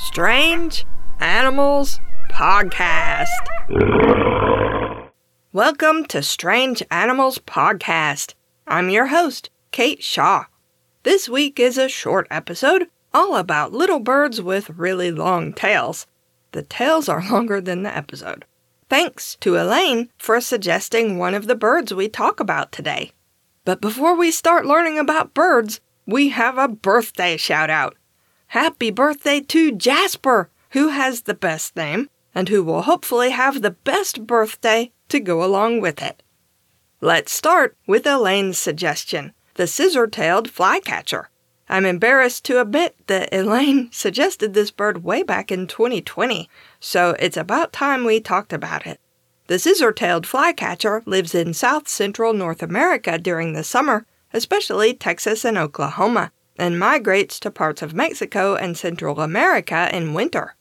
Strange Animals Podcast. Welcome to Strange Animals Podcast. I'm your host, Kate Shaw. This week is a short episode all about little birds with really long tails. The tails are longer than the episode. Thanks to Elaine for suggesting one of the birds we talk about today. But before we start learning about birds, we have a birthday shout out. Happy birthday to Jasper, who has the best name and who will hopefully have the best birthday to go along with it. Let's start with Elaine's suggestion the scissor tailed flycatcher. I'm embarrassed to admit that Elaine suggested this bird way back in 2020, so it's about time we talked about it. The scissor tailed flycatcher lives in south central North America during the summer, especially Texas and Oklahoma, and migrates to parts of Mexico and Central America in winter.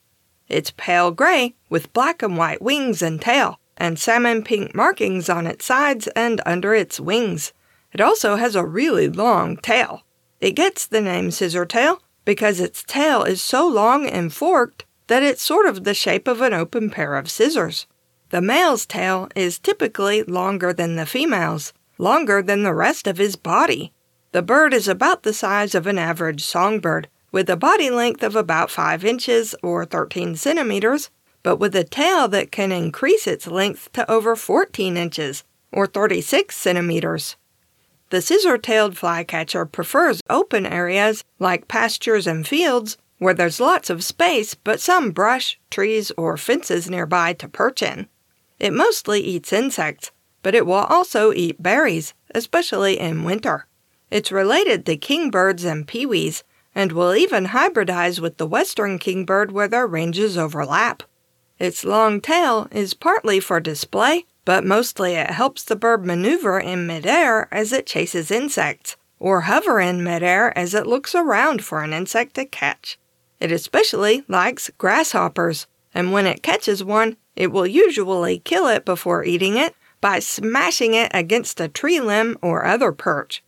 It's pale gray with black and white wings and tail, and salmon pink markings on its sides and under its wings. It also has a really long tail. It gets the name scissortail because its tail is so long and forked that it's sort of the shape of an open pair of scissors. The male's tail is typically longer than the female's, longer than the rest of his body. The bird is about the size of an average songbird, with a body length of about 5 inches or 13 centimeters, but with a tail that can increase its length to over 14 inches or 36 centimeters. The scissor tailed flycatcher prefers open areas like pastures and fields where there's lots of space but some brush, trees, or fences nearby to perch in. It mostly eats insects, but it will also eat berries, especially in winter. It's related to kingbirds and pewees, and will even hybridize with the western kingbird where their ranges overlap. Its long tail is partly for display but mostly it helps the bird maneuver in midair as it chases insects, or hover in midair as it looks around for an insect to catch. It especially likes grasshoppers, and when it catches one, it will usually kill it before eating it by smashing it against a tree limb or other perch.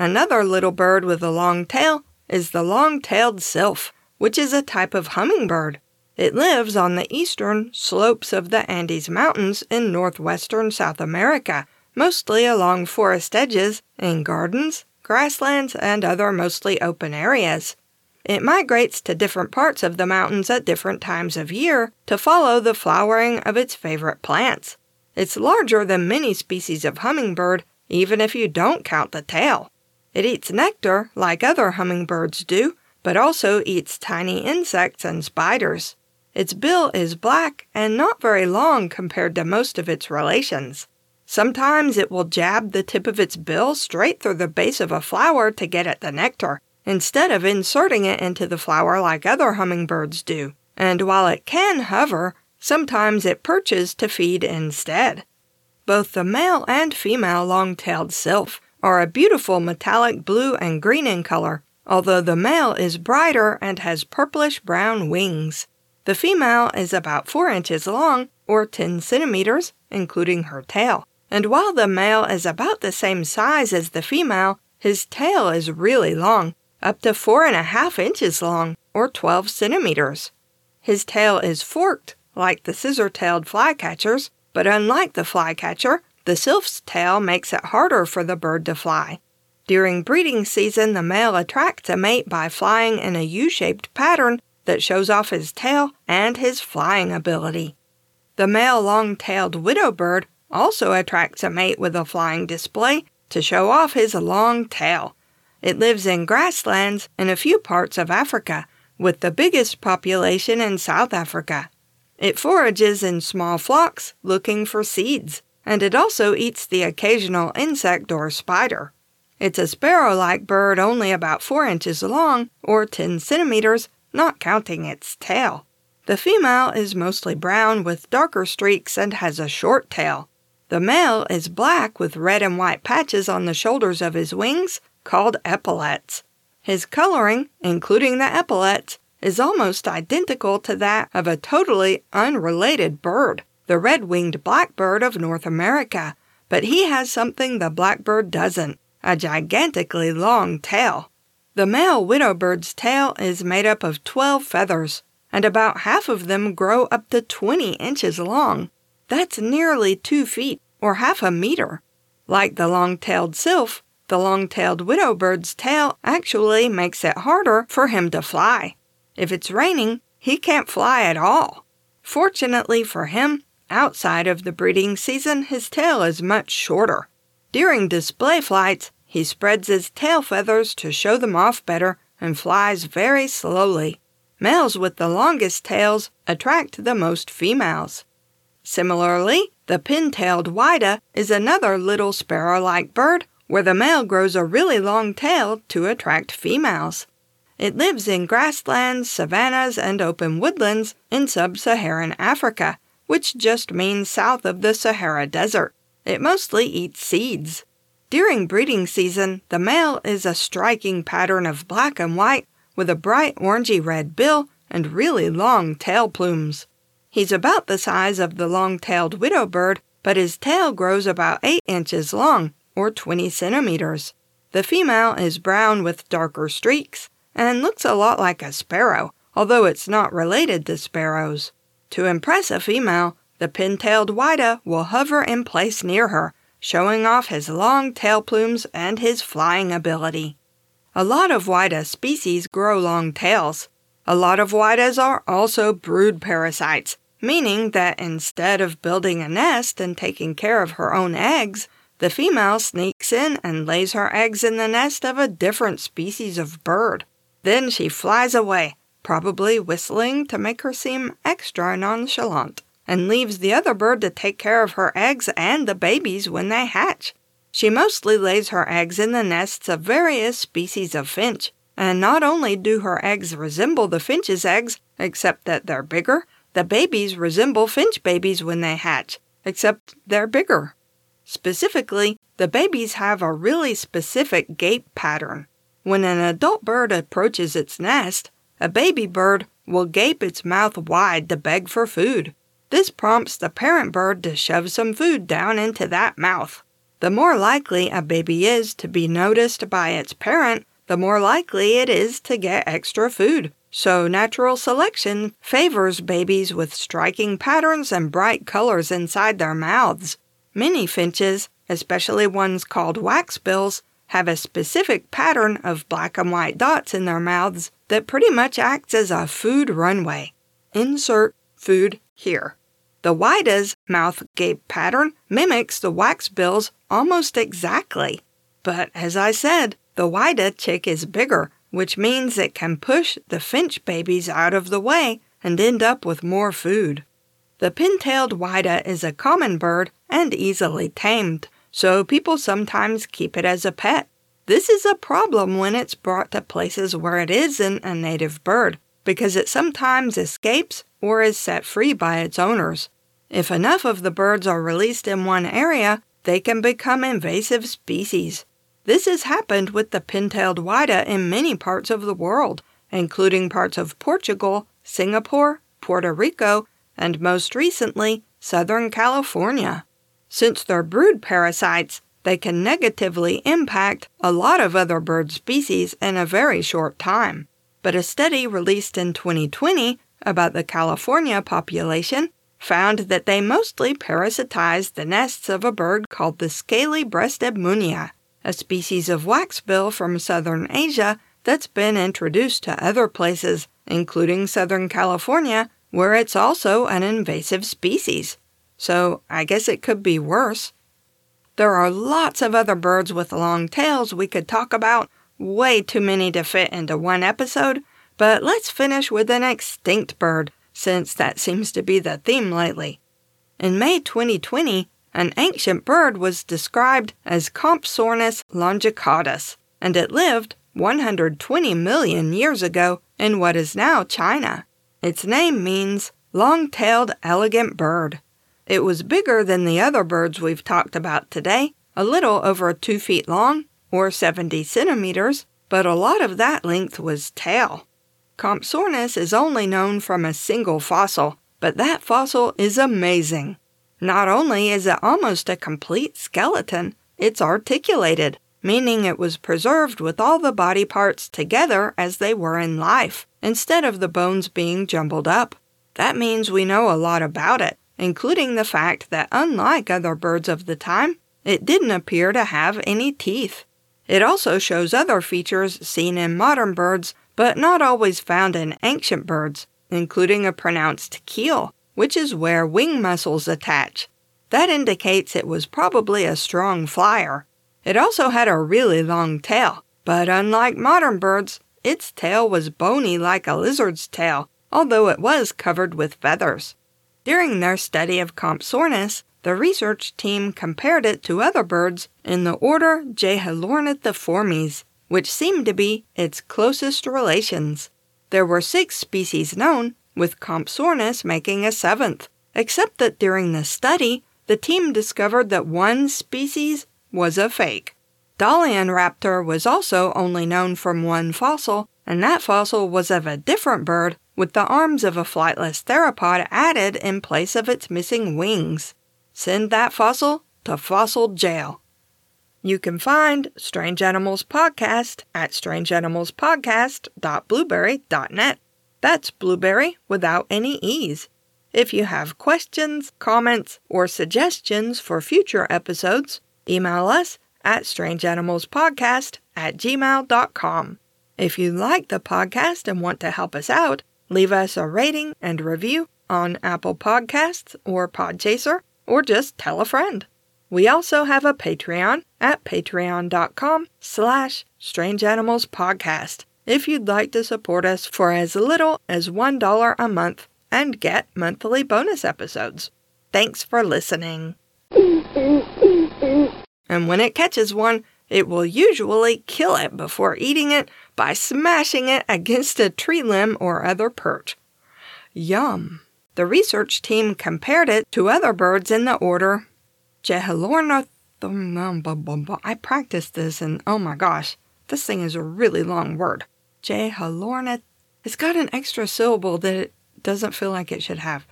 Another little bird with a long tail is the long tailed sylph, which is a type of hummingbird. It lives on the eastern slopes of the Andes Mountains in northwestern South America, mostly along forest edges, in gardens, grasslands, and other mostly open areas. It migrates to different parts of the mountains at different times of year to follow the flowering of its favorite plants. It's larger than many species of hummingbird, even if you don't count the tail. It eats nectar like other hummingbirds do, but also eats tiny insects and spiders. Its bill is black and not very long compared to most of its relations. Sometimes it will jab the tip of its bill straight through the base of a flower to get at the nectar, instead of inserting it into the flower like other hummingbirds do. And while it can hover, sometimes it perches to feed instead. Both the male and female long tailed sylph are a beautiful metallic blue and green in color, although the male is brighter and has purplish brown wings. The female is about 4 inches long, or 10 centimeters, including her tail. And while the male is about the same size as the female, his tail is really long, up to 4.5 inches long, or 12 centimeters. His tail is forked, like the scissor tailed flycatcher's, but unlike the flycatcher, the sylph's tail makes it harder for the bird to fly. During breeding season, the male attracts a mate by flying in a U shaped pattern that shows off his tail and his flying ability. The male long tailed widow bird also attracts a mate with a flying display to show off his long tail. It lives in grasslands in a few parts of Africa, with the biggest population in South Africa. It forages in small flocks looking for seeds, and it also eats the occasional insect or spider. It's a sparrow like bird only about 4 inches long, or 10 centimeters, not counting its tail. The female is mostly brown with darker streaks and has a short tail. The male is black with red and white patches on the shoulders of his wings, called epaulets. His coloring, including the epaulets, is almost identical to that of a totally unrelated bird, the red winged blackbird of North America, but he has something the blackbird doesn't a gigantically long tail. The male widow bird's tail is made up of 12 feathers. and about half of them grow up to 20 inches long. That's nearly two feet, or half a meter. Like the long tailed sylph, the long tailed widow bird's tail actually makes it harder for him to fly. If it's raining, he can't fly at all. Fortunately for him, outside of the breeding season, his tail is much shorter. During display flights, he spreads his tail feathers to show them off better and flies very slowly. Males with the longest tails attract the most females. Similarly, the pin-tailed whydah is another little sparrow-like bird where the male grows a really long tail to attract females. It lives in grasslands, savannas, and open woodlands in sub-Saharan Africa, which just means south of the Sahara Desert. It mostly eats seeds. During breeding season, the male is a striking pattern of black and white with a bright orangey red bill and really long tail plumes. He's about the size of the long tailed widow bird, but his tail grows about 8 inches long, or 20 centimeters. The female is brown with darker streaks and looks a lot like a sparrow, although it's not related to sparrows. To impress a female, the pin tailed whydah will hover in place near her showing off his long tail plumes and his flying ability. A lot of whydah species grow long tails. A lot of whydahs are also brood parasites, meaning that instead of building a nest and taking care of her own eggs, the female sneaks in and lays her eggs in the nest of a different species of bird. Then she flies away, probably whistling to make her seem extra nonchalant and leaves the other bird to take care of her eggs and the babies when they hatch. She mostly lays her eggs in the nests of various species of finch, and not only do her eggs resemble the finch's eggs, except that they're bigger, the babies resemble finch babies when they hatch, except they're bigger. Specifically, the babies have a really specific gape pattern. When an adult bird approaches its nest, a baby bird will gape its mouth wide to beg for food. This prompts the parent bird to shove some food down into that mouth. The more likely a baby is to be noticed by its parent, the more likely it is to get extra food. So, natural selection favors babies with striking patterns and bright colors inside their mouths. Many finches, especially ones called waxbills, have a specific pattern of black and white dots in their mouths that pretty much acts as a food runway. Insert food here. The whydah's mouth gape pattern mimics the waxbill's almost exactly. But as I said, the whydah chick is bigger, which means it can push the finch babies out of the way and end up with more food. The pin-tailed whydah is a common bird and easily tamed, so people sometimes keep it as a pet. This is a problem when it's brought to places where it isn't a native bird, because it sometimes escapes or is set free by its owners. If enough of the birds are released in one area, they can become invasive species. This has happened with the pin-tailed whydah in many parts of the world, including parts of Portugal, Singapore, Puerto Rico, and most recently, Southern California. Since they're brood parasites, they can negatively impact a lot of other bird species in a very short time. But a study released in 2020 about the California population found that they mostly parasitized the nests of a bird called the scaly breasted munia, a species of waxbill from southern Asia that's been introduced to other places, including Southern California, where it's also an invasive species. So I guess it could be worse. There are lots of other birds with long tails we could talk about, way too many to fit into one episode, but let's finish with an extinct bird, since that seems to be the theme lately. In May 2020, an ancient bird was described as Kompsornis longicaudus, and it lived 120 million years ago in what is now China. Its name means long tailed elegant bird. It was bigger than the other birds we've talked about today, a little over 2 feet long, or 70 centimeters, but a lot of that length was tail. Kompsornis is only known from a single fossil, but that fossil is amazing. Not only is it almost a complete skeleton, it's articulated. meaning it was preserved with all the body parts together as they were in life, instead of the bones being jumbled up. That means we know a lot about it, including the fact that unlike other birds of the time, it didn't appear to have any teeth. It also shows other features seen in modern birds, but not always found in ancient birds, including a pronounced keel, which is where wing muscles attach. That indicates it was probably a strong flyer. It also had a really long tail, but unlike modern birds, its tail was bony like a lizard's tail, although it was covered with feathers. During their study of Kompsornis, the research team compared it to other birds in the order Jeholornithiformes, which seemed to be its closest relations. There were six species known, with Kompsornis making a seventh, except that during the study, the team discovered that one species was a fake. Dalianraptor was also only known from one fossil, and that fossil was of a different bird with the arms of a flightless theropod added in place of its missing wings. Send that fossil to fossil jail. You can find Strange Animals Podcast at strangeanimalspodcast.blubrry.net. That's blueberry without any E's. If you have questions, comments, or suggestions for future episodes, email us at strangeanimalspodcast at gmail.com. If you like the podcast and want to help us out, leave us a rating and review on Apple Podcasts or Podchaser, or just tell a friend. We also have a Patreon at patreon.com slash strangeanimalspodcast if you'd like to support us for as little as $1 a month and get monthly bonus episodes. Thanks for listening. and when it catches one, it will usually kill it before eating it by smashing it against a tree limb or other perch. Yum. The research team compared it to other birds in the order Jehalorna. I practiced this and oh my gosh, this thing is a really long word. Jehalorna. It's got an extra syllable that it doesn't feel like it should have.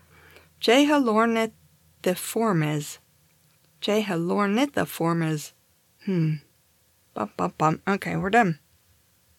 Jeholornithiformes. Jeholornithiformes. Hmm. Bum, bum, bum. Okay, we're done.